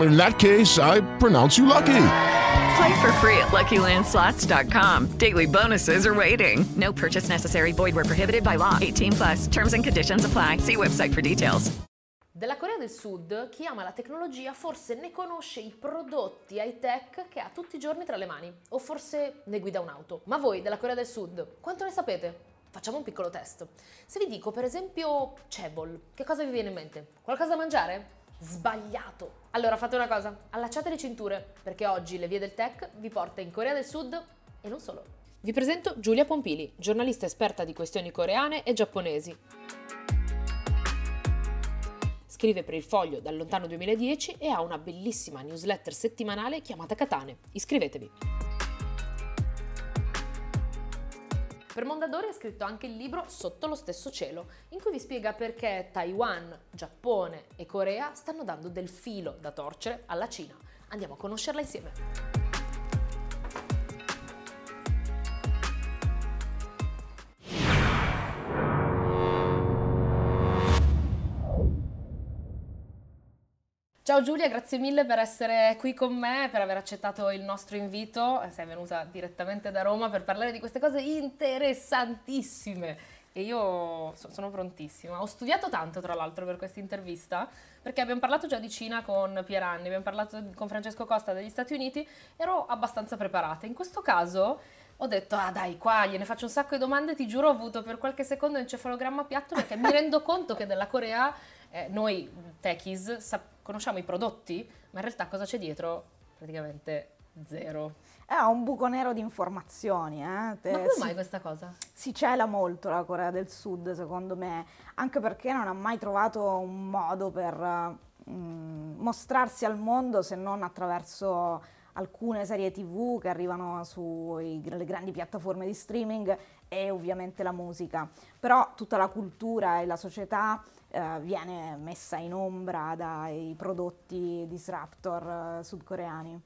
In that case, I pronounce you lucky. Play for free at LuckyLandSlots.com. Daily bonuses are waiting. No purchase necessary. Void where prohibited by law. 18 plus. Terms and conditions apply. See website for details. Della Corea del Sud, chi ama la tecnologia forse ne conosce i prodotti high-tech che ha tutti i giorni tra le mani, o forse ne guida un'auto. Ma voi della Corea del Sud, quanto ne sapete? Facciamo un piccolo test. Se vi dico per esempio Cebol, che cosa vi viene in mente? Qualcosa da mangiare? Sbagliato! Allora fate una cosa, allacciate le cinture, perché oggi le vie del tech vi porta in Corea del Sud e non solo. Vi presento Giulia Pompili, giornalista esperta di questioni coreane e giapponesi. Scrive per il Foglio dal lontano 2010 e ha una bellissima newsletter settimanale chiamata Katane. Iscrivetevi! Per Mondadori ha scritto anche il libro Sotto lo stesso cielo, in cui vi spiega perché Taiwan, Giappone e Corea stanno dando del filo da torcere alla Cina. Andiamo a conoscerla insieme. Ciao Giulia, grazie mille per essere qui con me, per aver accettato il nostro invito. Sei venuta direttamente da Roma per parlare di queste cose interessantissime e io sono prontissima. Ho studiato tanto, tra l'altro, per questa intervista, perché abbiamo parlato già di Cina con Pieranni, abbiamo parlato con Francesco Costa degli Stati Uniti, ero abbastanza preparata. In questo caso ho detto, ah dai, qua gliene faccio un sacco di domande, ti giuro ho avuto per qualche secondo un encefalogramma piatto perché mi rendo conto che della Corea eh, noi techies sappiamo conosciamo i prodotti, ma in realtà cosa c'è dietro? Praticamente zero. È un buco nero di informazioni. Eh? Ma come si, mai questa cosa? Si cela molto la Corea del Sud, secondo me, anche perché non ha mai trovato un modo per mm, mostrarsi al mondo se non attraverso alcune serie tv che arrivano sulle grandi piattaforme di streaming e ovviamente la musica. Però tutta la cultura e la società eh, viene messa in ombra dai prodotti disruptor eh, sudcoreani.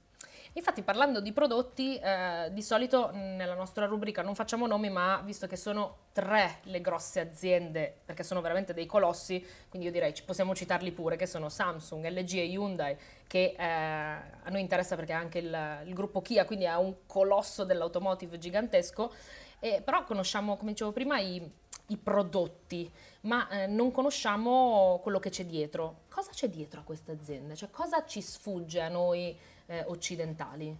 Infatti parlando di prodotti, eh, di solito nella nostra rubrica non facciamo nomi, ma visto che sono tre le grosse aziende, perché sono veramente dei colossi, quindi io direi possiamo citarli pure, che sono Samsung, LG e Hyundai, che eh, a noi interessa perché è anche il, il gruppo Kia, quindi è un colosso dell'automotive gigantesco, eh, però conosciamo, come dicevo prima, i, i prodotti, ma eh, non conosciamo quello che c'è dietro. Cosa c'è dietro a queste aziende? Cioè, cosa ci sfugge a noi eh, occidentali?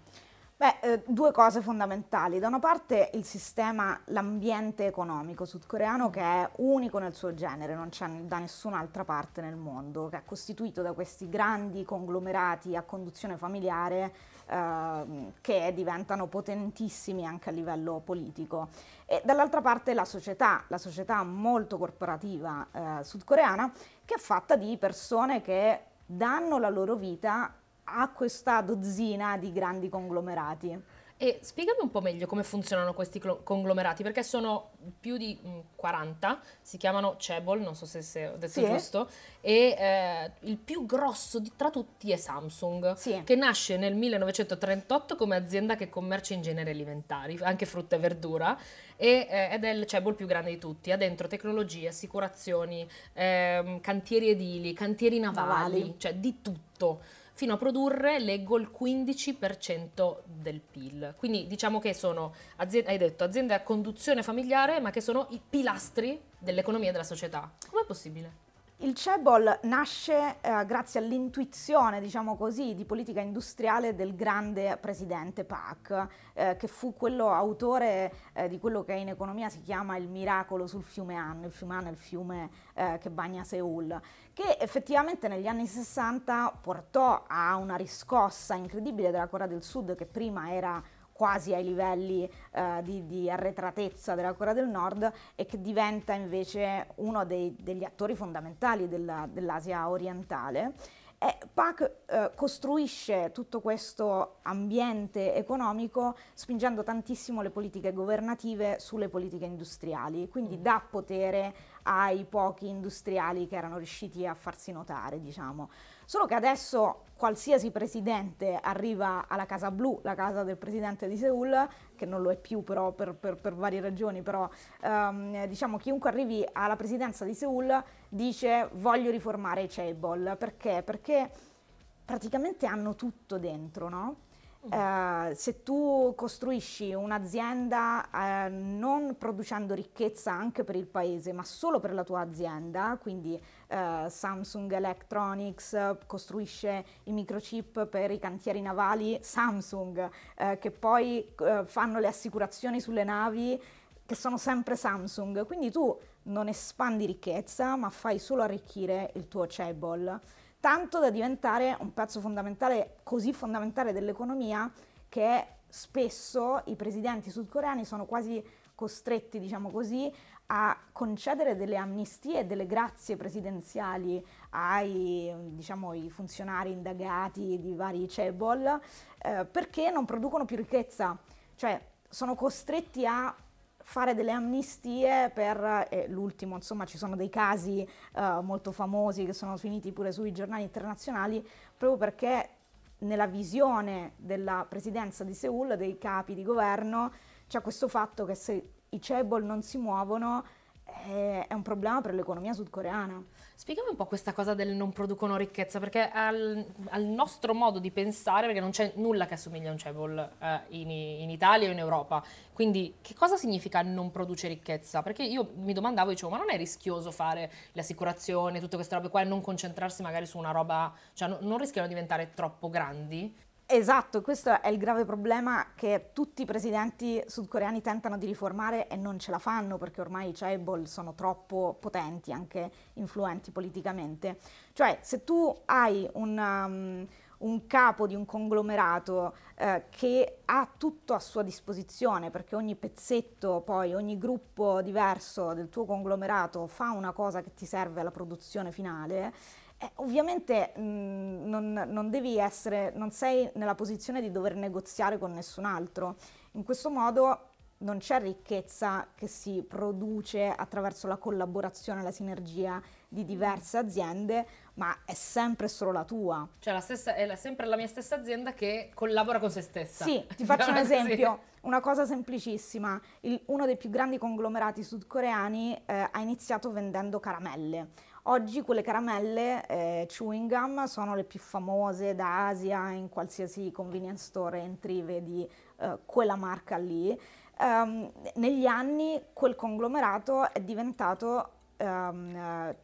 Beh, eh, due cose fondamentali. Da una parte il sistema, l'ambiente economico sudcoreano che è unico nel suo genere, non c'è da nessun'altra parte nel mondo, che è costituito da questi grandi conglomerati a conduzione familiare eh, che diventano potentissimi anche a livello politico. E dall'altra parte la società, la società molto corporativa eh, sudcoreana, che è fatta di persone che danno la loro vita a questa dozzina di grandi conglomerati. E spiegami un po' meglio come funzionano questi conglomerati, perché sono più di 40, mm, si chiamano Cebol, non so se, se ho detto sì. giusto, e eh, il più grosso di, tra tutti è Samsung, sì. che nasce nel 1938 come azienda che commercia in generi alimentari, anche frutta e verdura, e, eh, ed è il Cebol più grande di tutti, ha dentro tecnologie, assicurazioni, eh, cantieri edili, cantieri navali, navali. cioè di tutto fino a produrre, leggo, il 15% del PIL. Quindi diciamo che sono, aziende, hai detto, aziende a conduzione familiare, ma che sono i pilastri dell'economia e della società. Com'è possibile? Il CEBOL nasce eh, grazie all'intuizione, diciamo così, di politica industriale del grande presidente Pak, eh, che fu quello autore eh, di quello che in economia si chiama il miracolo sul fiume Han, il fiume Han è il fiume eh, che bagna Seoul, che effettivamente negli anni 60 portò a una riscossa incredibile della Corea del Sud, che prima era quasi ai livelli eh, di, di, arretratezza della Corea del Nord e che diventa invece uno dei, degli attori fondamentali della, dell'Asia orientale. E Pak eh, costruisce tutto questo ambiente economico spingendo tantissimo le politiche governative sulle politiche industriali, quindi mm. dà potere ai pochi industriali che erano riusciti a farsi notare, diciamo. Solo che adesso qualsiasi presidente arriva alla Casa Blu, la casa del presidente di Seoul, che non lo è più però per, per, per varie ragioni, però um, diciamo chiunque arrivi alla presidenza di Seoul dice voglio riformare i Chaebol. Perché? Perché praticamente hanno tutto dentro, no? Uh, se tu costruisci un'azienda uh, non producendo ricchezza anche per il paese, ma solo per la tua azienda, quindi uh, Samsung Electronics costruisce i microchip per i cantieri navali, Samsung che poi fanno le assicurazioni sulle navi che sono sempre Samsung, quindi tu non espandi ricchezza, ma fai solo arricchire il tuo chaebol tanto da diventare un pezzo fondamentale, così fondamentale dell'economia che spesso i presidenti sudcoreani sono quasi costretti, diciamo così, a concedere delle amnistie e delle grazie presidenziali ai diciamo, funzionari indagati di vari cebol eh, perché non producono più ricchezza, cioè sono costretti a fare delle amnistie per, eh, l'ultimo, insomma ci sono dei casi eh, molto famosi che sono finiti pure sui giornali internazionali, proprio perché nella visione della presidenza di Seoul, dei capi di governo, c'è questo fatto che se i cebol non si muovono è un problema per l'economia sudcoreana. Spiegami un po' questa cosa del non producono ricchezza, perché al, al nostro modo di pensare, perché non c'è nulla che assomiglia a un cebol eh, in, in, Italia o in Europa, quindi che cosa significa non produce ricchezza? Perché io mi domandavo, dicevo, ma non è rischioso fare le assicurazioni, tutte queste robe qua e non concentrarsi magari su una roba, cioè non, non rischiano di diventare troppo grandi? Esatto, questo è il grave problema che tutti i presidenti sudcoreani tentano di riformare e non ce la fanno perché ormai i chaebol sono troppo potenti, anche influenti politicamente. Cioè, se tu hai un, um, un capo di un conglomerato eh, che ha tutto a sua disposizione, perché ogni pezzetto, poi ogni gruppo diverso del tuo conglomerato fa una cosa che ti serve alla produzione finale, eh, ovviamente mh, mm, non, non, devi essere, non sei nella posizione di dover negoziare con nessun altro. In questo modo non c'è ricchezza che si produce attraverso la collaborazione, la sinergia di diverse aziende, ma è sempre solo la tua. Cioè la stessa, è la, sempre la mia stessa azienda che collabora con se stessa. Sì, ti faccio un esempio, una cosa semplicissima. Il, uno dei più grandi conglomerati sudcoreani eh, ha iniziato vendendo caramelle Oggi quelle caramelle eh, chewing gum sono le più famose d'Asia, in qualsiasi convenience store entri vedi eh, quella marca lì. Um, negli anni quel conglomerato è diventato, um,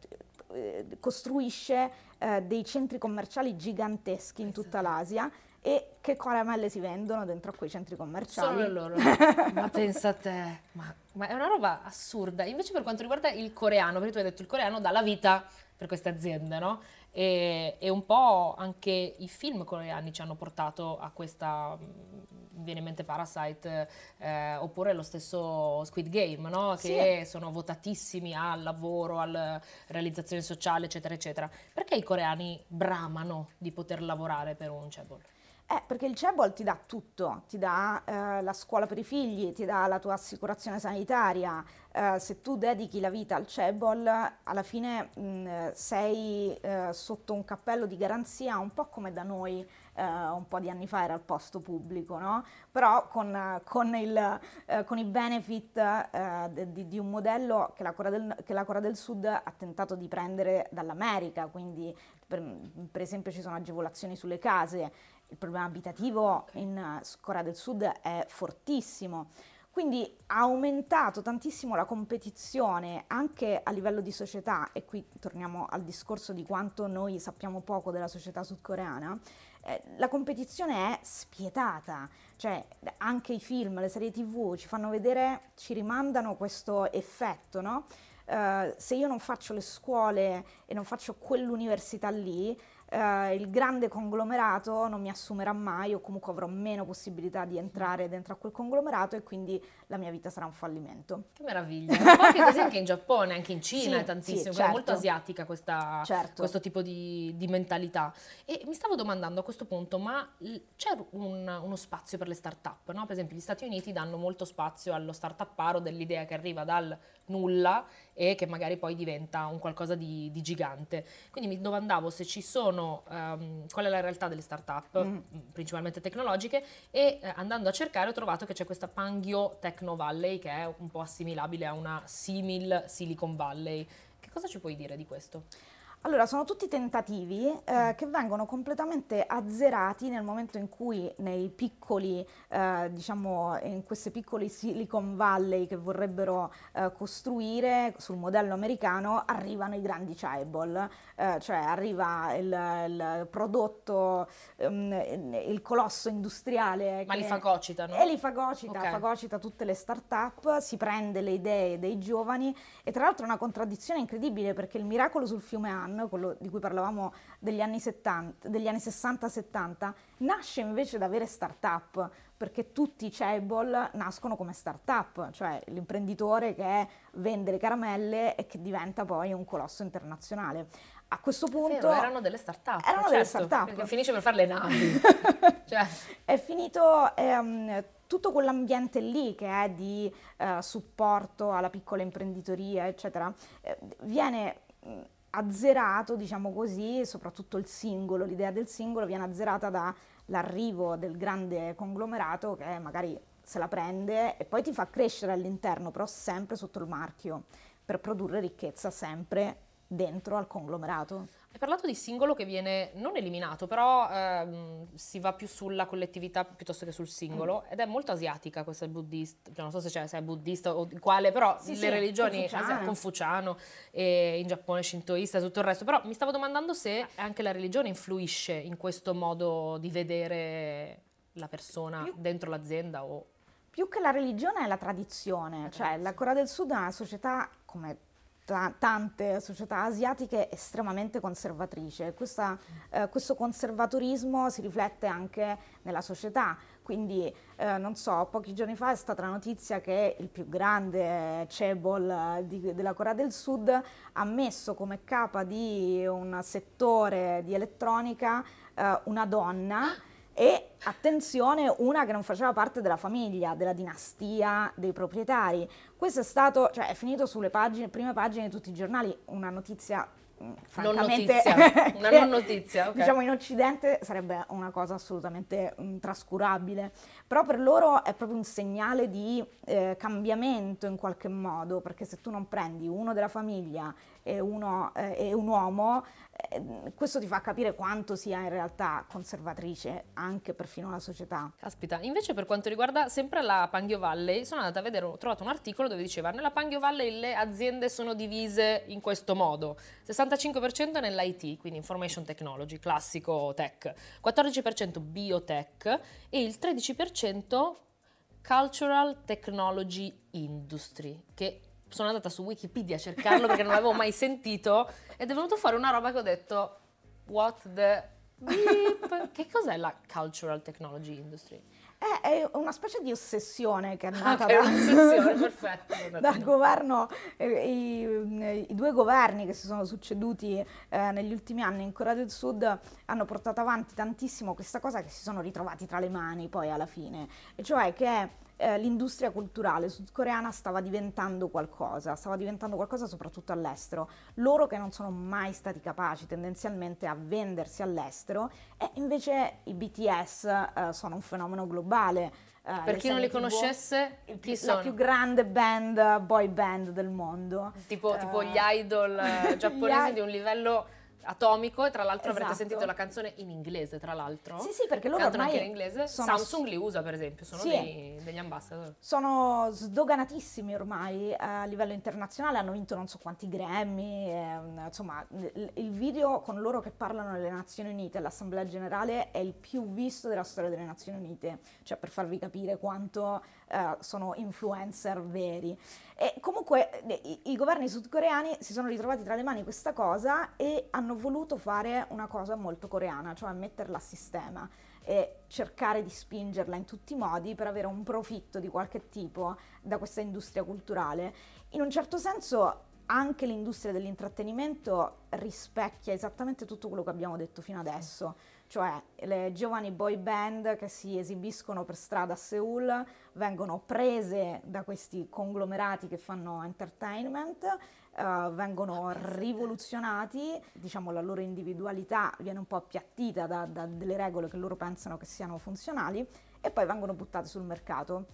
costruisce uh, dei centri commerciali giganteschi in tutta l'Asia e che caramelle si vendono dentro a quei centri commerciali? Solo loro. ma pensa a te, ma, ma, è una roba assurda. Invece per quanto riguarda il coreano, perché tu hai detto il coreano dà la vita per queste aziende, no? E, e un po' anche i film coreani ci hanno portato a questa mi viene in mente Parasite, eh, oppure lo stesso Squid Game, no? che sì. sono votatissimi al lavoro, alla realizzazione sociale, eccetera, eccetera. Perché i coreani bramano di poter lavorare per un cebol? Eh, perché il CEBOL ti dà tutto, ti dà eh, la scuola per i figli, ti dà la tua assicurazione sanitaria, eh, se tu dedichi la vita al CEBOL alla fine mh, sei eh, sotto un cappello di garanzia un po' come da noi eh, un po' di anni fa era il posto pubblico, no? però con, con, il, eh, con, i benefit di, di, un modello che la, del, che la Corea del Sud ha tentato di prendere dall'America, quindi per, per esempio ci sono agevolazioni sulle case, il problema abitativo in Corea del Sud è fortissimo. Quindi ha aumentato tantissimo la competizione anche a livello di società, e qui torniamo al discorso di quanto noi sappiamo poco della società sudcoreana. Eh, la competizione è spietata, cioè anche i film, le serie tv ci fanno vedere, ci rimandano questo effetto, no? Uh, se io non faccio le scuole e non faccio quell'università lì, uh, il grande conglomerato non mi assumerà mai o comunque avrò meno possibilità di entrare dentro a quel conglomerato e quindi la mia vita sarà un fallimento. Che meraviglia! Po' anche così anche in Giappone, anche in Cina Sì, è tantissimo, sì, è certo. molto asiatica questa- Certo. questo tipo di, di mentalità. E mi stavo domandando a questo punto, ma c'è un- uno spazio per le start-up? No? Per esempio gli Stati Uniti danno molto spazio allo start-uparo dell'idea che arriva dal nulla e che magari poi diventa un qualcosa di, di gigante. Quindi mi domandavo se ci sono, ehm, qual è la realtà delle start-up, Mm. mh, principalmente tecnologiche, e eh, andando a cercare ho trovato che c'è questa Pangyo Techno Valley che è un po' assimilabile a una simil Silicon Valley. Che cosa ci puoi dire di questo? Allora, sono tutti tentativi eh, che vengono completamente azzerati nel momento in cui nei piccoli, eh, diciamo, in queste piccole Silicon Valley che vorrebbero eh, costruire sul modello americano, arrivano i grandi chaebol, eh, cioè arriva il, il prodotto, ehm, il colosso industriale. Ma che- li fagocitano? E li fagocita, Ok. fagocita tutte le start-up, si prende le idee dei giovani e tra l'altro è una contraddizione incredibile perché il miracolo sul fiume Han, quello di cui parlavamo degli anni, 70, degli anni 60-70, nasce invece da vere start-up perché tutti i chaebol nascono come start-up, cioè l'imprenditore che vende le caramelle e che diventa poi un colosso internazionale. A questo punto Vero, erano delle start-up. Erano delle certo, start-up. Perché finisce per fare le navi. cioè, è finito ehm, tutto quell'ambiente lì che è di eh, supporto alla piccola imprenditoria, eccetera, eh, viene mh, azzerato, diciamo così, soprattutto il singolo, l'idea del singolo viene azzerata dall'arrivo del grande conglomerato che magari se la prende e poi ti fa crescere all'interno, però sempre sotto il marchio, per produrre ricchezza sempre dentro al conglomerato. Hai parlato di singolo che viene non eliminato, però ehm, si va più sulla collettività piuttosto che sul singolo Mm. ed è molto asiatica questa è buddista, cioè, non so se, c'è, se è buddista o quale, però Sì, le sì, religioni confuciana. asia- confuciano e in Giappone shintoista e tutto il resto, però mi stavo domandando se anche la religione influisce in questo modo di vedere la persona Più- dentro l'azienda o Più che la religione è la tradizione, cioè la Corea del Sud è una società come tante società asiatiche estremamente conservatrice. Questa, eh, questo conservatorismo si riflette anche nella società. Quindi, eh, non so, pochi giorni fa è stata la notizia che il più grande cebol eh, di- della Corea del Sud ha messo come capa di un settore di elettronica eh, una donna e attenzione, una che non faceva parte della famiglia, della dinastia dei proprietari. Questo è stato, cioè è finito sulle pagine, prime pagine di tutti i giornali, una notizia francamente notizia, una non notizia, ok. Diciamo in Occidente sarebbe una cosa assolutamente mm, trascurabile, però per loro è proprio un segnale di eh, cambiamento in qualche modo, perché se tu non prendi uno della famiglia e, uno, eh, e un uomo, eh, questo ti fa capire quanto sia in realtà conservatrice anche perfino la società. Caspita, invece per quanto riguarda sempre la Pangyo Valley, sono andata a vedere, ho trovato un articolo dove diceva nella Pangyo Valley le aziende sono divise in questo modo, 65% nell'IT, quindi information technology, classico tech, 14% biotech e il 13% cultural technology industry, che sono andata su Wikipedia a cercarlo perché non l'avevo mai sentito ed è venuto fuori una roba che ho detto what the beep? che cos'è la cultural technology industry? È, è una specie di ossessione che è nata Ah, è da- un'ossessione, perfetto. dal governo, eh, i, i due governi che si sono succeduti eh, negli ultimi anni in Corea del Sud hanno portato avanti tantissimo questa cosa che si sono ritrovati tra le mani poi alla fine, e cioè che eh, l'industria culturale sudcoreana stava diventando qualcosa, stava diventando qualcosa soprattutto all'estero. Loro che non sono mai stati capaci tendenzialmente a vendersi all'estero e invece i BTS eh, sono un fenomeno globale. Eh, Per chi non li conoscesse, il chi sono? la più grande band, boy band del mondo. Tipo, Eh, tipo gli idol eh, giapponesi i- di un livello atomico e tra l'altro avrete Esatto. sentito la canzone in inglese, tra l'altro. Sì, sì, perché loro Cantano anche in inglese. Samsung li usa, per esempio, sono Sì. dei- degli ambassador. Sono sdoganatissimi ormai eh, a livello internazionale, hanno vinto non so quanti Grammy, ehm, insomma il, video con loro che parlano nelle Nazioni Unite, all'Assemblea Generale, è il più visto della storia delle Nazioni Unite, cioè per farvi capire quanto eh, sono influencer veri. E comunque eh, i, i governi sudcoreani si sono ritrovati tra le mani questa cosa e hanno voluto fare una cosa molto coreana, cioè metterla a sistema e cercare di spingerla in tutti i modi per avere un profitto di qualche tipo da questa industria culturale. In un certo senso anche l'industria dell'intrattenimento rispecchia esattamente tutto quello che abbiamo detto fino adesso, cioè le giovani boy band che si esibiscono per strada a Seoul vengono prese da questi conglomerati che fanno entertainment, eh, vengono rivoluzionati, diciamo la loro individualità viene un po' appiattita da, da delle regole che loro pensano che siano funzionali e poi vengono buttate sul mercato.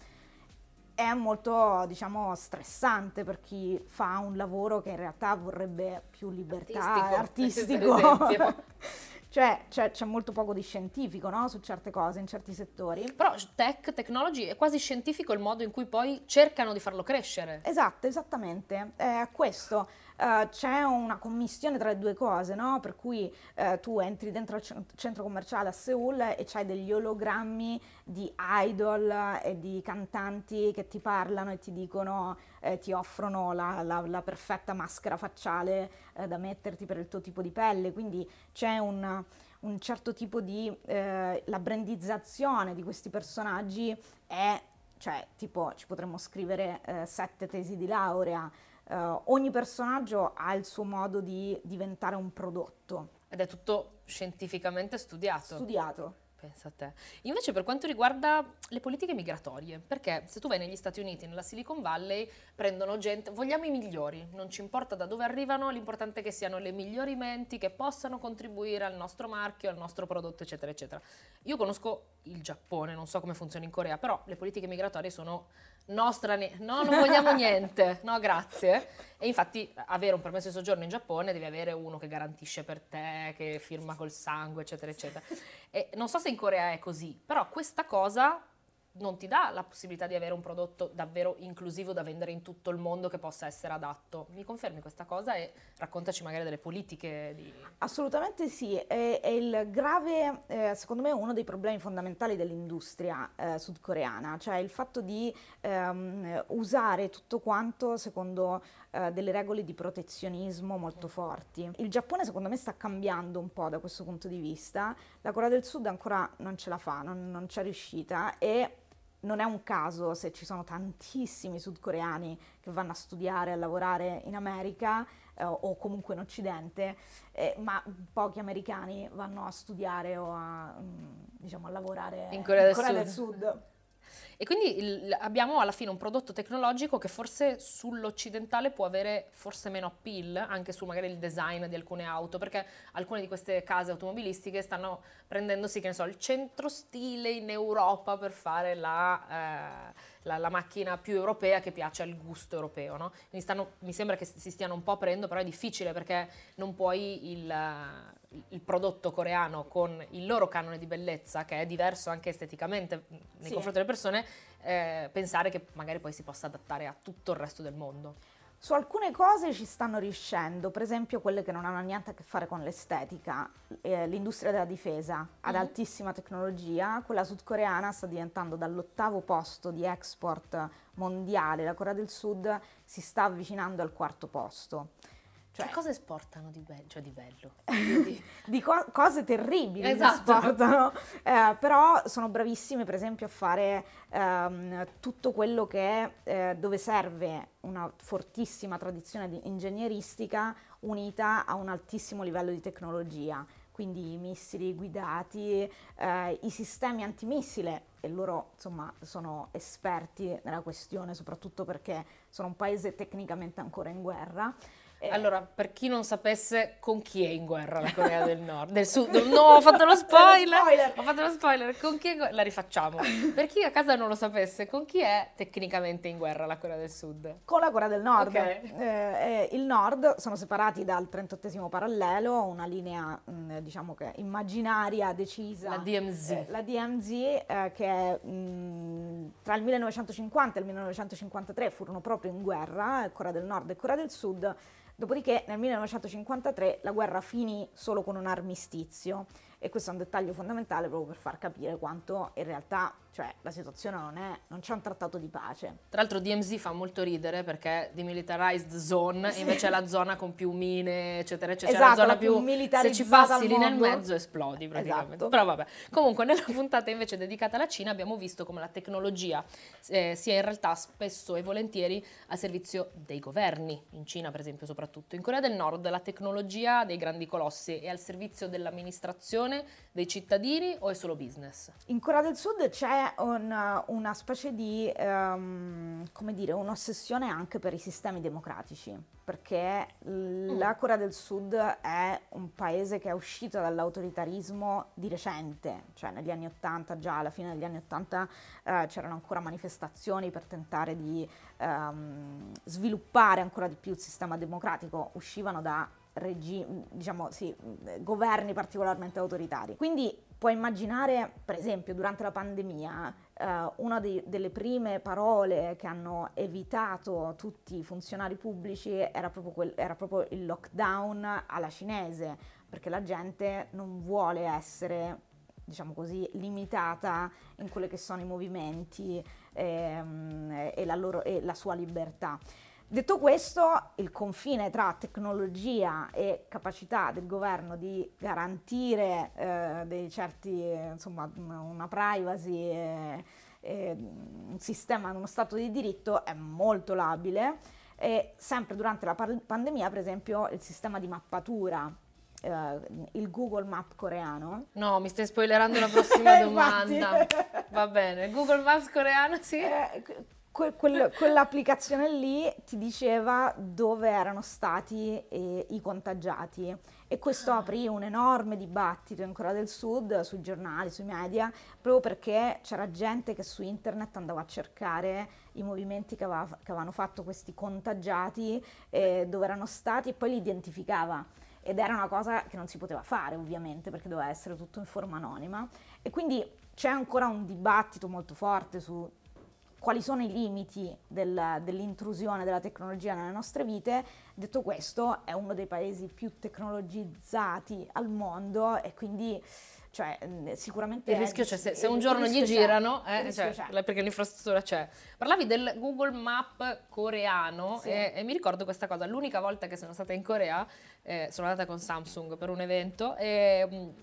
È molto, diciamo, stressante per chi fa un lavoro che in realtà vorrebbe più libertà Artistico, artistico. cioè, c'è, c'è molto poco di scientifico, no? Su certe cose, in certi settori. Però tech, technology, è quasi scientifico il modo in cui poi cercano di farlo crescere. Esatto, esattamente, è questo. Eh, c'è una commistione tra le due cose, no? Per cui eh, tu entri dentro al cen- centro commerciale a Seoul e c'hai degli ologrammi di idol e di cantanti che ti parlano e ti dicono, eh, ti offrono la, la- la perfetta maschera facciale eh, da metterti per il tuo tipo di pelle, quindi c'è un un certo tipo di eh, la brandizzazione di questi personaggi è cioè tipo ci potremmo scrivere eh, sette tesi di laurea eh, ogni personaggio ha il suo modo di diventare un prodotto Ed è tutto scientificamente studiato. studiato Pensa a te. Invece per quanto riguarda le politiche migratorie, perché se tu vai negli Stati Uniti, nella Silicon Valley, prendono gente, vogliamo i migliori, non ci importa da dove arrivano, l'importante è che siano le migliori menti che possano contribuire al nostro marchio, al nostro prodotto, eccetera, eccetera. Io conosco il Giappone, non so come funziona in Corea, però le politiche migratorie sono nostra, ne- no, non vogliamo niente, no, grazie. E infatti avere un permesso di soggiorno in Giappone devi avere uno che garantisce per te, che firma col sangue, eccetera, eccetera. E non so se in Corea è così, però questa cosa non ti dà la possibilità di avere un prodotto davvero inclusivo da vendere in tutto il mondo che possa essere adatto. Mi confermi questa cosa e raccontaci magari delle politiche di... Assolutamente sì, è, è il grave, eh, secondo me, uno dei problemi fondamentali dell'industria eh, sudcoreana, cioè il fatto di ehm, usare tutto quanto secondo eh, delle regole di protezionismo molto forti. Il Giappone secondo me sta cambiando un po' da questo punto di vista, la Corea del Sud ancora non ce la fa, non, non c'è riuscita e non è un caso se ci sono tantissimi sudcoreani che vanno a studiare, a lavorare in America eh, o comunque in Occidente, eh, ma pochi americani vanno a studiare o a, mm, diciamo, a lavorare In Corea del del Sud. Sud. E quindi il- abbiamo alla fine un prodotto tecnologico che forse sull'occidentale può avere forse meno appeal, anche su magari il design di alcune auto, perché alcune di queste case automobilistiche stanno prendendosi, che ne so, il centro stile in Europa per fare la, eh, la- la macchina più europea che piace al gusto europeo, no? Quindi stanno- mi sembra che si stiano un po' aprendo, però è difficile perché non puoi il, il prodotto coreano con il loro canone di bellezza, che è diverso anche esteticamente nei Sì. confronti delle persone, eh, pensare che magari poi si possa adattare a tutto il resto del mondo. Su alcune cose ci stanno riuscendo, per esempio quelle che non hanno niente a che fare con l'estetica, eh, l'industria della difesa ad altissima tecnologia, quella sudcoreana sta diventando dall'ottavo posto di export mondiale, la Corea del Sud si sta avvicinando al quarto posto. Cioè, che cosa esportano di, be- cioè di bello? di co- cose terribili Esatto. esportano, eh, però sono bravissime per esempio a fare ehm, tutto quello che eh, dove serve una fortissima tradizione di ingegneristica unita a un altissimo livello di tecnologia, quindi i missili guidati, eh, i sistemi antimissile e loro insomma sono esperti nella questione soprattutto perché sono un paese tecnicamente ancora in guerra. Eh, Allora, per chi non sapesse con chi è in guerra la Corea del Nord, del Sud, no, ho fatto lo spoiler, spoiler. ho fatto lo spoiler, con chi è in guerra? La rifacciamo. Per chi a casa non lo sapesse, con chi è tecnicamente in guerra la Corea del Sud? Con la Corea del Nord. Ok. Eh, eh, il Nord sono separati dal 38 parallelo, una linea mh, diciamo che immaginaria decisa. La DMZ. Eh, la DMZ eh, che mh, tra il 1950 e il 1953 furono proprio in guerra, eh, Corea del Nord e Corea del Sud. Dopodiché nel 1953 la guerra finì solo con un armistizio. E questo è un dettaglio fondamentale proprio per far capire quanto in realtà cioè, la situazione non è, non c'è un trattato di pace. Tra l'altro DMZ fa molto ridere perché demilitarized zone e invece è la zona con più mine, eccetera, eccetera. Cioè, Esatto, la zona la più più se ci militarizzata passi lì nel mezzo esplodi praticamente. Esatto. Però vabbè. Comunque nella puntata invece dedicata alla Cina abbiamo visto come la tecnologia eh, sia in realtà spesso e volentieri a servizio dei governi, in Cina per esempio soprattutto. In Corea del Nord la tecnologia dei grandi colossi è al servizio dell'amministrazione, dei cittadini o è solo business? In Corea del Sud c'è un- una specie di, ehm, come dire, un'ossessione anche per i sistemi democratici, perché la Corea del Sud è un paese che è uscito dall'autoritarismo di recente, cioè negli anni 80, già alla fine degli anni 80 eh, c'erano ancora manifestazioni per tentare di ehm, sviluppare ancora di più il sistema democratico, uscivano da regi- diciamo, sì, governi particolarmente autoritari. Quindi puoi immaginare, per esempio, durante la pandemia, eh, una dei- delle prime parole che hanno evitato tutti i funzionari pubblici era proprio, quel- era proprio il lockdown alla cinese, perché la gente non vuole essere diciamo così, limitata in quelli che sono i movimenti ehm, e, la loro- e la sua libertà. Detto questo, il confine tra tecnologia e capacità del governo di garantire eh, dei certi, eh, insomma, una privacy e, e un sistema, uno stato di diritto è molto labile e sempre durante la par- pandemia, per esempio, il sistema di mappatura, eh, il Google Map coreano, No, mi stai spoilerando la prossima Eh, domanda. Va bene, Google Maps coreano, sì. Eh, que- quel- quell'applicazione lì ti diceva dove erano stati eh, i contagiati. E questo aprì un enorme dibattito in Corea del Sud sui giornali, sui media, proprio perché c'era gente che su internet andava a cercare i movimenti che, aveva- che avevano fatto questi contagiati, eh, dove erano stati e poi li identificava. Ed era una cosa che non si poteva fare ovviamente perché doveva essere tutto in forma anonima. E quindi c'è ancora un dibattito molto forte su quali sono i limiti del- dell'intrusione della tecnologia nelle nostre vite. Detto questo, è uno dei paesi più tecnologizzati al mondo e quindi cioè, mh, sicuramente... Il è rischio di- c'è, se, se un giorno gli rischio c'è, girano, eh, cioè, perché l'infrastruttura c'è. Parlavi del Google Map coreano Sì. e, e mi ricordo questa cosa, l'unica volta che sono stata in Corea, eh, sono andata con Samsung per un evento e mh,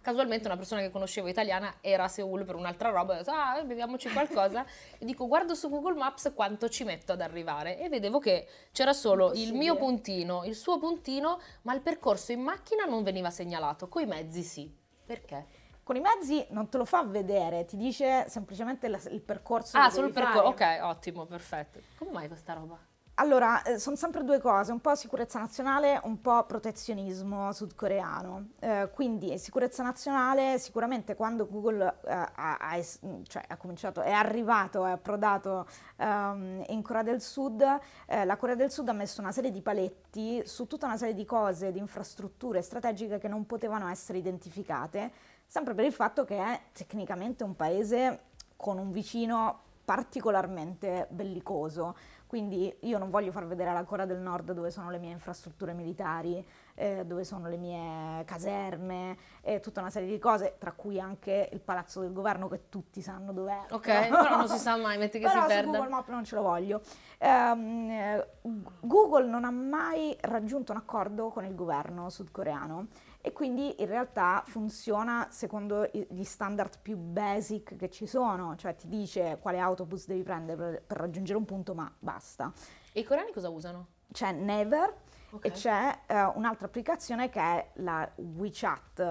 casualmente una persona che conoscevo italiana era a Seoul per un'altra roba, ho detto ah, beviamoci qualcosa e dico guardo su Google Maps quanto ci metto ad arrivare e vedevo che c'era solo il mio puntino, il suo puntino, ma il percorso in macchina non veniva segnalato, coi mezzi sì. Perché? Con i mezzi non te lo fa vedere, ti dice semplicemente la- il percorso Ah, solo il percorso. Ok, ottimo, perfetto. Come mai questa roba? Allora, eh, sono sempre due cose, un po' sicurezza nazionale, un po' protezionismo sudcoreano. Eh, quindi sicurezza nazionale, sicuramente quando Google eh, ha, ha cioè, ha cominciato, è arrivato, è approdato ehm, in Corea del Sud, eh, la Corea del Sud ha messo una serie di paletti su tutta una serie di cose, di infrastrutture strategiche che non potevano essere identificate, sempre per il fatto che è tecnicamente un paese con un vicino particolarmente bellicoso. Quindi io non voglio far vedere alla Corea del Nord dove sono le mie infrastrutture militari, eh, dove sono le mie caserme e tutta una serie di cose, tra cui anche il palazzo del governo che tutti sanno dov'è. Ok, però non si sa mai, metti che Però si perda. Google Maps non ce lo voglio. Eh, Google non ha mai raggiunto un accordo con il governo sudcoreano e quindi in realtà funziona secondo gli standard più basic che ci sono, cioè ti dice quale autobus devi prendere per, per raggiungere un punto, ma basta. E i coreani cosa usano? C'è Never Ok. e c'è eh, un'altra applicazione che è la WeChat. eh,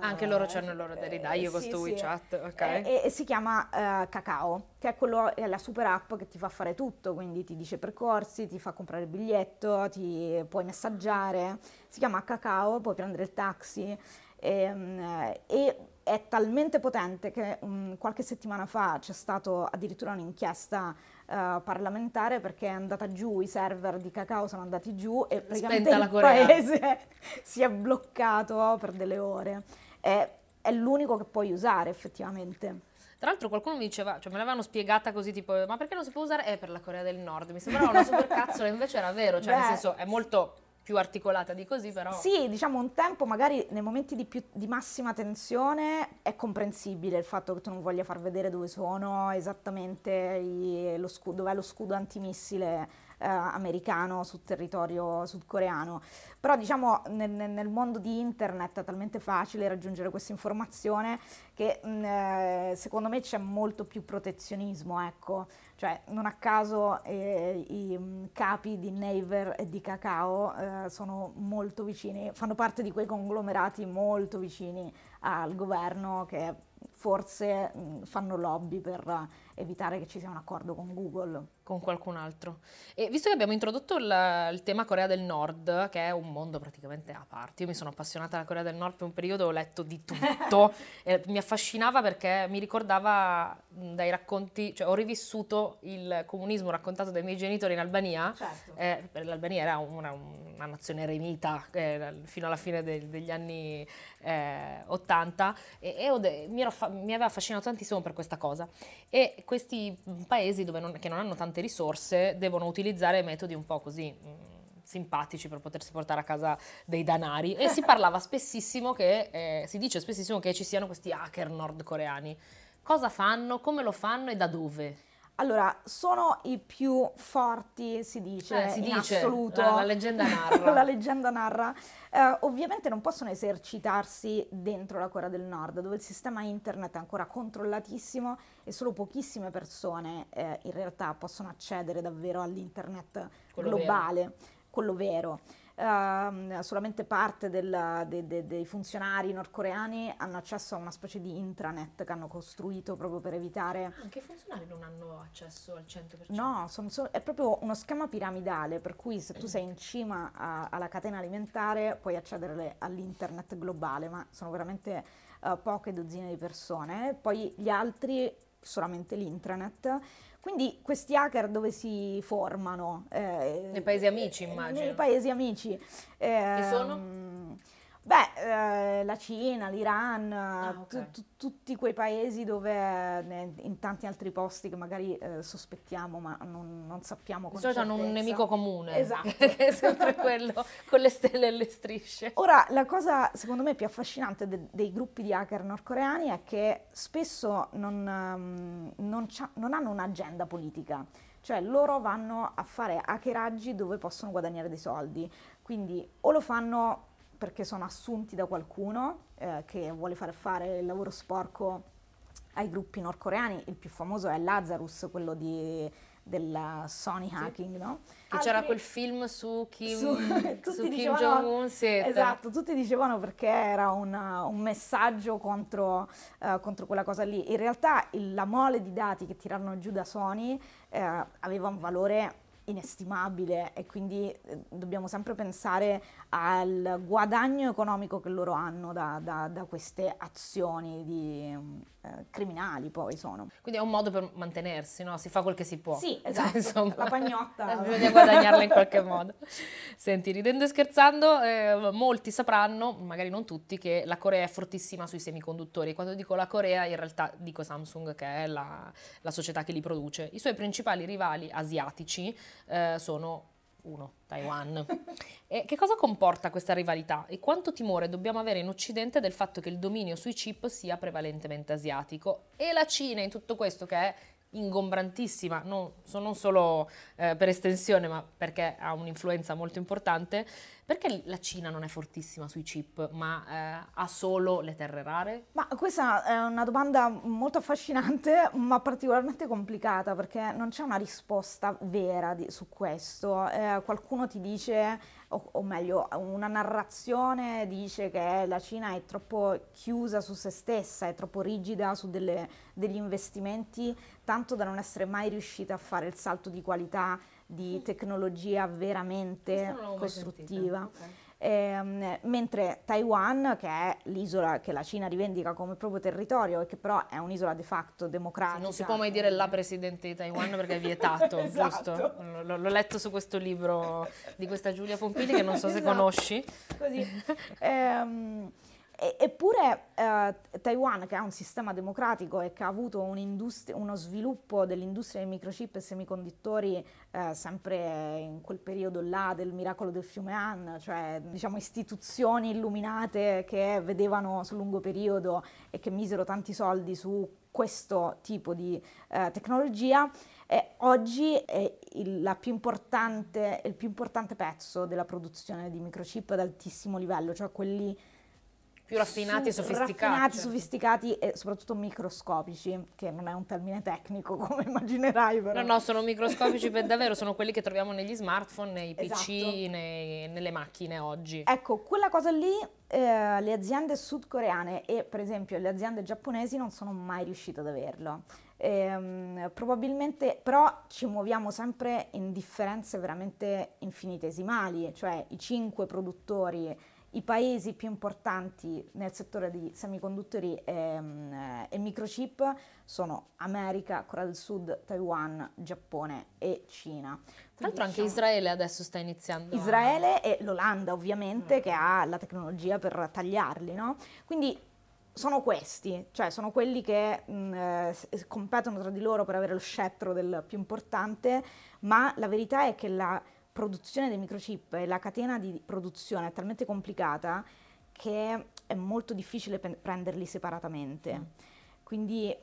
Anche loro c'hanno il loro eh, dai, io sì, sto sì. WeChat, ok. Eh, e, e si chiama eh, Kakao. che è, quello, è la super app che ti fa fare tutto, quindi ti dice percorsi, ti fa comprare il biglietto, ti puoi messaggiare, si chiama Cacao, puoi prendere il taxi e, e è talmente potente che um, qualche settimana fa c'è stata addirittura un'inchiesta uh, parlamentare perché è andata giù, i server di Cacao sono andati giù e praticamente il paese si è bloccato per delle ore. È, è l'unico che puoi usare effettivamente. Tra l'altro qualcuno mi diceva, cioè me l'avevano spiegata così tipo, ma perché non si può usare? È per la Corea del Nord, mi sembrava una super cazzola, invece era vero, cioè Beh, nel senso è molto più articolata di così, però. Sì, diciamo un tempo, magari nei momenti di, più, di massima tensione è comprensibile il fatto che tu non voglia far vedere dove sono esattamente i, lo scudo, dov'è lo scudo antimissile eh, americano sul territorio sudcoreano. Però diciamo nel, nel, mondo di internet è talmente facile raggiungere questa informazione che mh, mm, eh, secondo me c'è molto più protezionismo, ecco. Cioè, non a caso eh, i mm, capi di Naver e di Cacao eh, sono molto vicini, fanno parte di quei conglomerati molto vicini al governo che forse mh, mm, fanno lobby per evitare che ci sia un accordo con Google. Con qualcun altro. E visto che abbiamo introdotto il, il, tema Corea del Nord, che è un mondo praticamente a parte, io mi sono appassionata alla Corea del Nord per un periodo, ho letto di tutto, mi affascinava perché mi ricordava dai racconti, cioè ho rivissuto il comunismo raccontato dai miei genitori in Albania, certo. eh, l'Albania era una, una nazione remita eh, fino alla fine del, degli anni eh, 80 e, e de, mi, fa, mi, aveva affascinato tantissimo per questa cosa. E questi paesi non, che non hanno tante risorse devono utilizzare metodi un po' così mm, simpatici per potersi portare a casa dei danari e si parlava spessissimo che, eh, si dice spessissimo che ci siano questi hacker nordcoreani. Cosa fanno, come lo fanno e da dove? Allora, sono i più forti, si dice, eh, si in dice, assoluto. La, la leggenda narra. la leggenda narra. Eh, ovviamente non possono esercitarsi dentro la Corea del Nord, dove il sistema internet è ancora controllatissimo e solo pochissime persone eh, in realtà possono accedere davvero all'internet quello globale, vero. Quello vero uh, solamente parte del, de, de, dei funzionari nordcoreani hanno accesso a una specie di intranet che hanno costruito proprio per evitare... Anche i funzionari non hanno accesso al 100%? No, sono, sono, è proprio uno schema piramidale per cui se tu sei in cima a, alla catena alimentare puoi accedere all'internet globale, ma sono veramente uh, poche dozzine di persone. Poi gli altri solamente l'intranet quindi questi hacker dove si formano? Eh, nei paesi amici immagino. Nei paesi amici. Eh, che sono? Beh, eh, la Cina, l'Iran, ah, okay. tu, tu, tutti quei paesi dove, eh, in tanti altri posti che magari eh, sospettiamo ma non, non sappiamo con Di solito hanno un nemico comune, esatto. che è sempre quello con le stelle e le strisce. Ora, la cosa secondo me più affascinante de- dei gruppi di hacker nordcoreani è che spesso non, um, non, non hanno un'agenda politica. Cioè loro vanno a fare hackeraggi dove possono guadagnare dei soldi. Quindi o lo fanno perché sono assunti da qualcuno eh, che vuole far fare il lavoro sporco ai gruppi nordcoreani. Il più famoso è Lazarus, quello di, del Sony hacking, no? Che Altri, c'era quel film su Kim, su, su Kim Jong-un. Esatto, tutti dicevano perché era una, un messaggio contro, uh, contro, quella cosa lì. In realtà il, la mole di dati che tirarono giù da Sony uh, aveva un valore inestimabile e quindi eh, dobbiamo sempre pensare al guadagno economico che loro hanno da, da, da queste azioni di, eh, criminali poi sono. Quindi è un modo per mantenersi, no? Si fa quel che si può. Sì, esatto, Insomma, la pagnotta. Bisogna guadagnarla in qualche modo. Senti, ridendo e scherzando, eh, molti sapranno, magari non tutti, che la Corea è fortissima sui semiconduttori. Quando dico la Corea, in realtà dico Samsung, che è la, la società che li produce. I suoi principali rivali asiatici eh, sono uno, Taiwan. e che cosa comporta questa rivalità e quanto timore dobbiamo avere in Occidente del fatto che il dominio sui chip sia prevalentemente asiatico? E la Cina in tutto questo che è ingombrantissima, non, non solo eh, per estensione ma perché ha un'influenza molto importante, Perché la Cina non è fortissima sui chip, ma eh, ha solo le terre rare? Ma questa è una domanda molto affascinante, ma particolarmente complicata perché non c'è una risposta vera di- su questo. Eh, qualcuno ti dice, o, o meglio, una narrazione dice che la Cina è troppo chiusa su se stessa, è troppo rigida su delle- degli investimenti, tanto da non essere mai riuscita a fare il salto di qualità di tecnologia veramente costruttiva. Ok. Ehm, mentre Taiwan, che è l'isola che la Cina rivendica come proprio territorio e che però è un'isola de facto democratica. Sì, non si può mai dire la presidente di Taiwan perché è vietato, Esatto. giusto? L- l'ho letto su questo libro di questa Giulia Pompili che non so se Esatto. conosci. Così. Ehm, e- eppure eh, Taiwan, che ha un sistema democratico e che ha avuto uno sviluppo dell'industria dei microchip e semiconduttori eh, sempre in quel periodo là del miracolo del fiume Han, cioè diciamo istituzioni illuminate che vedevano sul lungo periodo e che misero tanti soldi su questo tipo di eh, tecnologia, e oggi è il, la più importante, il più importante pezzo della produzione di microchip ad altissimo livello, cioè quelli Più raffinati e sofisticati. raffinati, sofisticati e soprattutto microscopici, che non è un termine tecnico come immaginerai però. No, no, sono microscopici per davvero, sono quelli che troviamo negli smartphone, nei PC, Esatto. nei- nelle macchine oggi. Ecco, quella cosa lì eh, le aziende sudcoreane e per esempio le aziende giapponesi non sono mai riuscite ad averlo. Ehm, probabilmente però ci muoviamo sempre in differenze veramente infinitesimali, cioè i cinque produttori, i paesi più importanti nel settore di semiconduttori ehm, eh, e microchip sono America, Corea del Sud, Taiwan, Giappone e Cina. Tra l'altro anche diciamo, Israele adesso sta iniziando. a- Israele e l'Olanda ovviamente che ha la tecnologia per tagliarli, no? Quindi sono questi, cioè sono quelli che mh, eh, s- competono tra di loro per avere lo scettro del più importante, ma la verità è che la produzione dei microchip e la catena di produzione è talmente complicata che è molto difficile pe- prenderli separatamente. Quindi eh,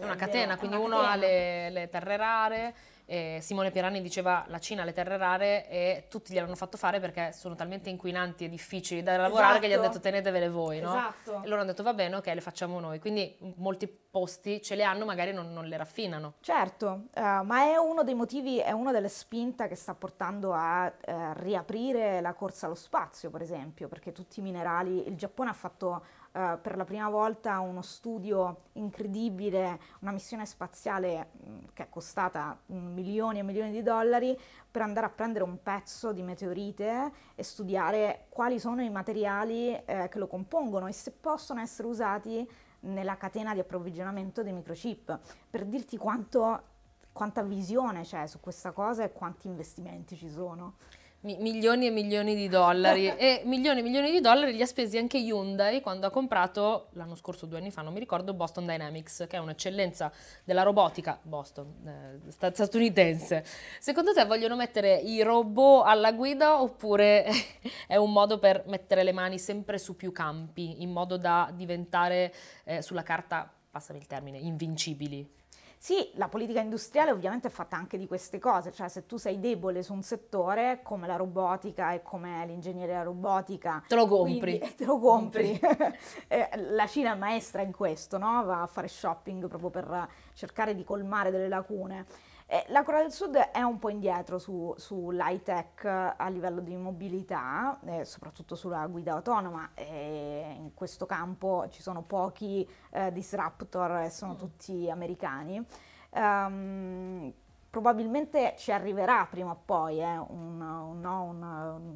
È una catena, quindi uno ha le, le terre rare. E Simone Pierani diceva la Cina ha le terre rare e tutti gliel'hanno fatto fare perché sono talmente inquinanti e difficili da lavorare che gli hanno Esatto. detto tenetevele voi, no? Esatto. E loro hanno detto va bene, ok, le facciamo noi. Quindi molti posti ce le hanno, magari non, non le raffinano. Certo, eh, ma è uno dei motivi, è una delle spinte che sta portando a eh, riaprire la corsa allo spazio, per esempio, perché tutti i minerali, il Giappone ha fatto eh, per la prima volta uno studio incredibile, una missione spaziale mh, che è costata milioni e milioni di dollari per andare a prendere un pezzo di meteorite e studiare quali sono i materiali eh, che lo compongono e se possono essere usati nella catena di approvvigionamento dei microchip, per dirti quanto, quanta visione c'è su questa cosa e quanti investimenti ci sono. Mi- milioni e milioni di dollari e milioni e milioni di dollari li ha spesi anche Hyundai quando ha comprato l'anno scorso, due anni fa, non mi ricordo, Boston Dynamics, che è un'eccellenza della robotica, Boston, eh, sta- statunitense. Secondo te vogliono mettere i robot alla guida oppure è un modo per mettere le mani sempre su più campi, in modo da diventare eh, sulla carta, passami il termine, invincibili? Sì, la politica industriale ovviamente è fatta anche di queste cose, cioè se tu sei debole su un settore come la robotica e come l'ingegneria robotica, Te lo compri. quindi- te lo compri. Eh, la Cina è maestra in questo, no? va a fare shopping proprio per cercare di colmare delle lacune. Eh, la Corea del Sud è un po' indietro su, sull'high tech a livello di mobilità, eh, soprattutto sulla guida autonoma. e in questo campo ci sono pochi eh, disruptor e sono tutti americani. Ehm, probabilmente ci arriverà prima o poi eh, un, un- un-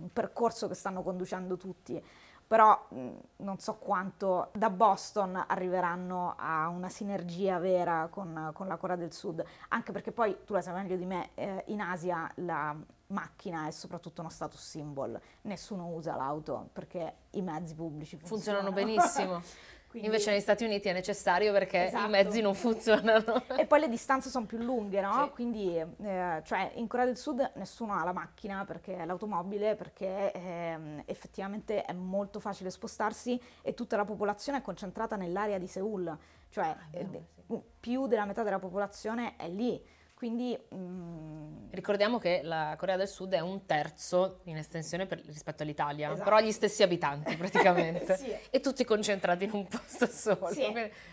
un percorso che stanno conducendo tutti, però non so quanto da Boston arriveranno a una sinergia vera con, con la Corea del Sud, anche perché poi tu la sai meglio di me, eh, in Asia la macchina è soprattutto uno status symbol, nessuno usa l'auto perché i mezzi pubblici funzionano, Funzionano benissimo. Quindi- Invece negli Stati Uniti è necessario perché Esatto. i mezzi non funzionano. E poi le distanze sono più lunghe, no? Sì. Quindi, eh, cioè, in Corea del Sud nessuno ha la macchina perché l'automobile, perché ehm, effettivamente è molto facile spostarsi e tutta la popolazione è concentrata nell'area di Seoul, cioè vero, eh, più della metà della popolazione è lì. Quindi mm, Ricordiamo che la Corea del Sud è un terzo in estensione per- rispetto all'Italia, Esatto. però ha gli stessi abitanti praticamente Sì. e tutti concentrati in un posto solo. Sì.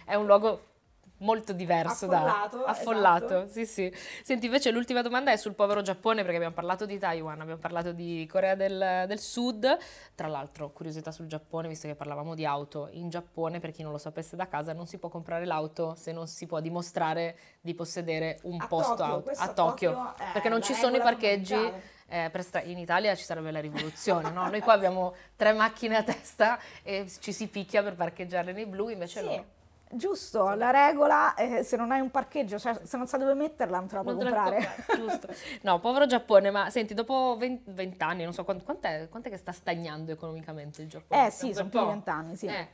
È un luogo molto diverso Affollato, da affollato. esatto. Sì, sì. Senti, invece l'ultima domanda è sul povero Giappone perché abbiamo parlato di Taiwan, abbiamo parlato di Corea del, del Sud. Tra l'altro, curiosità sul Giappone, visto che parlavamo di auto, in Giappone, per chi non lo sapesse da casa, non si può comprare l'auto se non si può dimostrare di possedere un A posto Tokyo, auto a Tokyo, Tokyo perché non ci sono i parcheggi. fondamentale. eh, per stra- in Italia ci sarebbe la rivoluzione, no? Noi qua abbiamo tre macchine a testa e ci si picchia per parcheggiarle nei blu, invece sì, no. Giusto, la regola è se non hai un parcheggio, cioè se non sai dove metterla non te la puoi Non te la puoi comprare. comprare, giusto. No, povero Giappone, ma senti, dopo 20, anni, non so quant- quant'è, quant'è che sta stagnando economicamente il Giappone? Eh sì, sono più di po'. vent'anni, sì. Eh,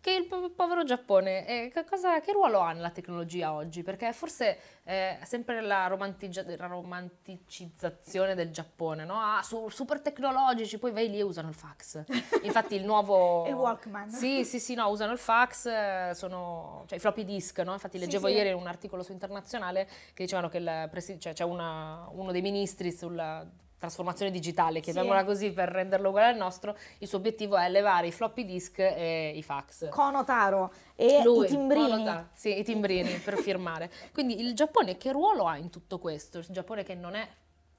che, il po- povero Giappone, eh, che, cosa- che ruolo ha nella tecnologia oggi? Perché forse eh, è sempre la, la romanticizzazione del Giappone, no? Ah, su- super tecnologici, poi vai lì e usano il fax. Infatti il nuovo... Il Walkman. Sì, sì, sì, no, usano il fax, eh, sono, cioè i floppy disk, no? Infatti Sì, leggevo sì. ieri un articolo su Internazionale che dicevano che presi- cioè, c'è una- uno dei ministri sulla trasformazione digitale, chiamiamola così per renderlo uguale al nostro, il suo obiettivo è levare i floppy disk e i fax. Kono Taro e Lui, i timbrini. Monoda- sì, i timbrini per firmare. Quindi il Giappone che ruolo ha in tutto questo? Il Giappone che non è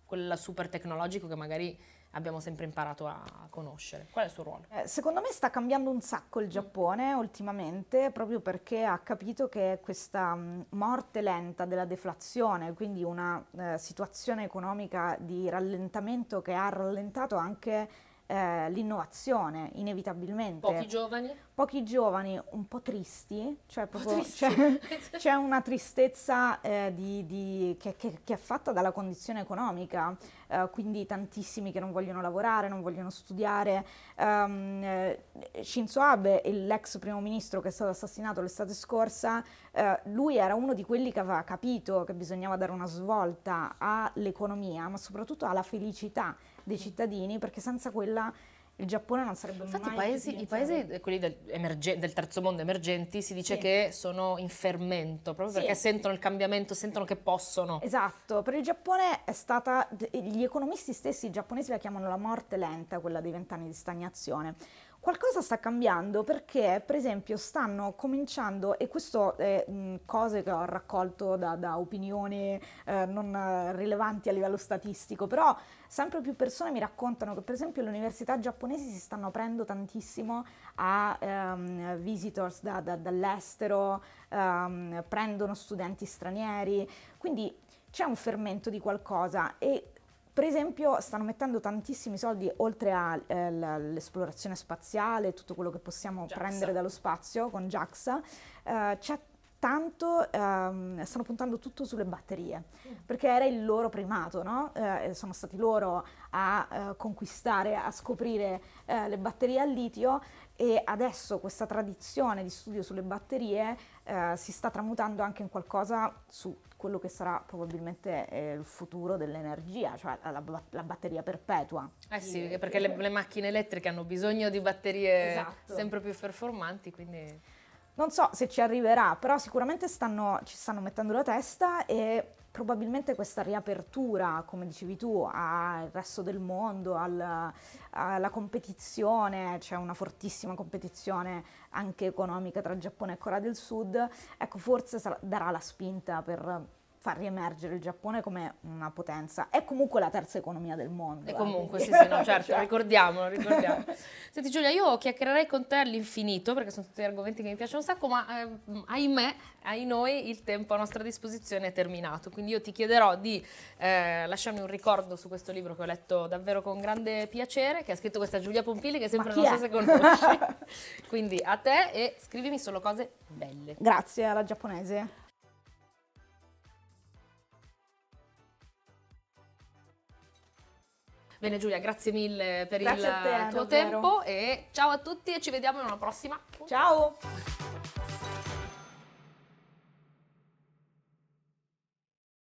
quel super tecnologico che magari abbiamo sempre imparato a conoscere. Qual è il suo ruolo? Eh, Secondo me sta cambiando un sacco il Giappone ultimamente, proprio perché ha capito che questa mh, morte lenta della deflazione, quindi una eh, situazione economica di rallentamento che ha rallentato anche eh, l'innovazione, inevitabilmente. Pochi giovani? Pochi giovani un po' tristi, cioè proprio tristi. c'è, c'è una tristezza eh, di- di- che, che- che è fatta dalla condizione economica, eh, quindi tantissimi che non vogliono lavorare, non vogliono studiare. Eh, Shinzo Abe, l'ex primo ministro che è stato assassinato l'estate scorsa, eh, lui era uno di quelli che aveva capito che bisognava dare una svolta all'economia, ma soprattutto alla felicità dei cittadini, perché senza quella il Giappone non sarebbe Infatti mai i paesi, più i paesi, quelli del, emerge- del terzo mondo emergenti, si dice Sì. che sono in fermento, proprio Sì. perché sentono il cambiamento, sentono che possono. Esatto, per il Giappone è stata, gli economisti stessi giapponesi la chiamano la morte lenta, quella dei vent'anni di stagnazione. Qualcosa sta cambiando perché, per esempio, stanno cominciando, e questo è cose che ho raccolto da, da opinioni eh, non rilevanti a livello statistico, però sempre più persone mi raccontano che, per esempio, le università giapponesi si stanno aprendo tantissimo a ehm, visitors da- da- dall'estero, ehm, prendono studenti stranieri, quindi c'è un fermento di qualcosa e per esempio stanno mettendo tantissimi soldi oltre all'esplorazione spaziale, tutto quello che possiamo JAXA. prendere dallo spazio con JAXA, eh, c'è tanto, ehm, stanno puntando tutto sulle batterie, perché era il loro primato, no? Eh, sono stati loro a eh, conquistare, a scoprire eh, le batterie al litio e adesso questa tradizione di studio sulle batterie eh, si sta tramutando anche in qualcosa su quello che sarà probabilmente eh, il futuro dell'energia, cioè la, la- batteria perpetua. Eh sì, perché le, le macchine elettriche hanno bisogno di batterie Esatto. sempre più performanti, quindi... Non so se ci arriverà, però sicuramente stanno- ci stanno mettendo la testa e probabilmente questa riapertura, come dicevi tu, al resto del mondo, al- alla competizione, c'è una fortissima competizione anche economica tra Giappone e Corea del Sud, ecco forse sarà- darà la spinta per far riemergere il Giappone come una potenza. È comunque la terza economia del mondo. E eh, comunque, sì, quindi- sì, no, certo, Cioè, ricordiamolo, ricordiamo. Senti Giulia, io chiacchiererei con te all'infinito, perché sono tutti argomenti che mi piacciono un sacco, ma eh, ahimè, ai noi, il tempo a nostra disposizione è terminato. Quindi io ti chiederò di eh, lasciarmi un ricordo su questo libro che ho letto davvero con grande piacere, che ha scritto questa Giulia Pompili, che sempre non so se conosci. Quindi a te e scrivimi solo cose belle. Grazie alla giapponese. Bene Giulia, grazie mille per Grazie il te, tuo davvero. tempo e ciao a tutti e ci vediamo in una prossima Ciao!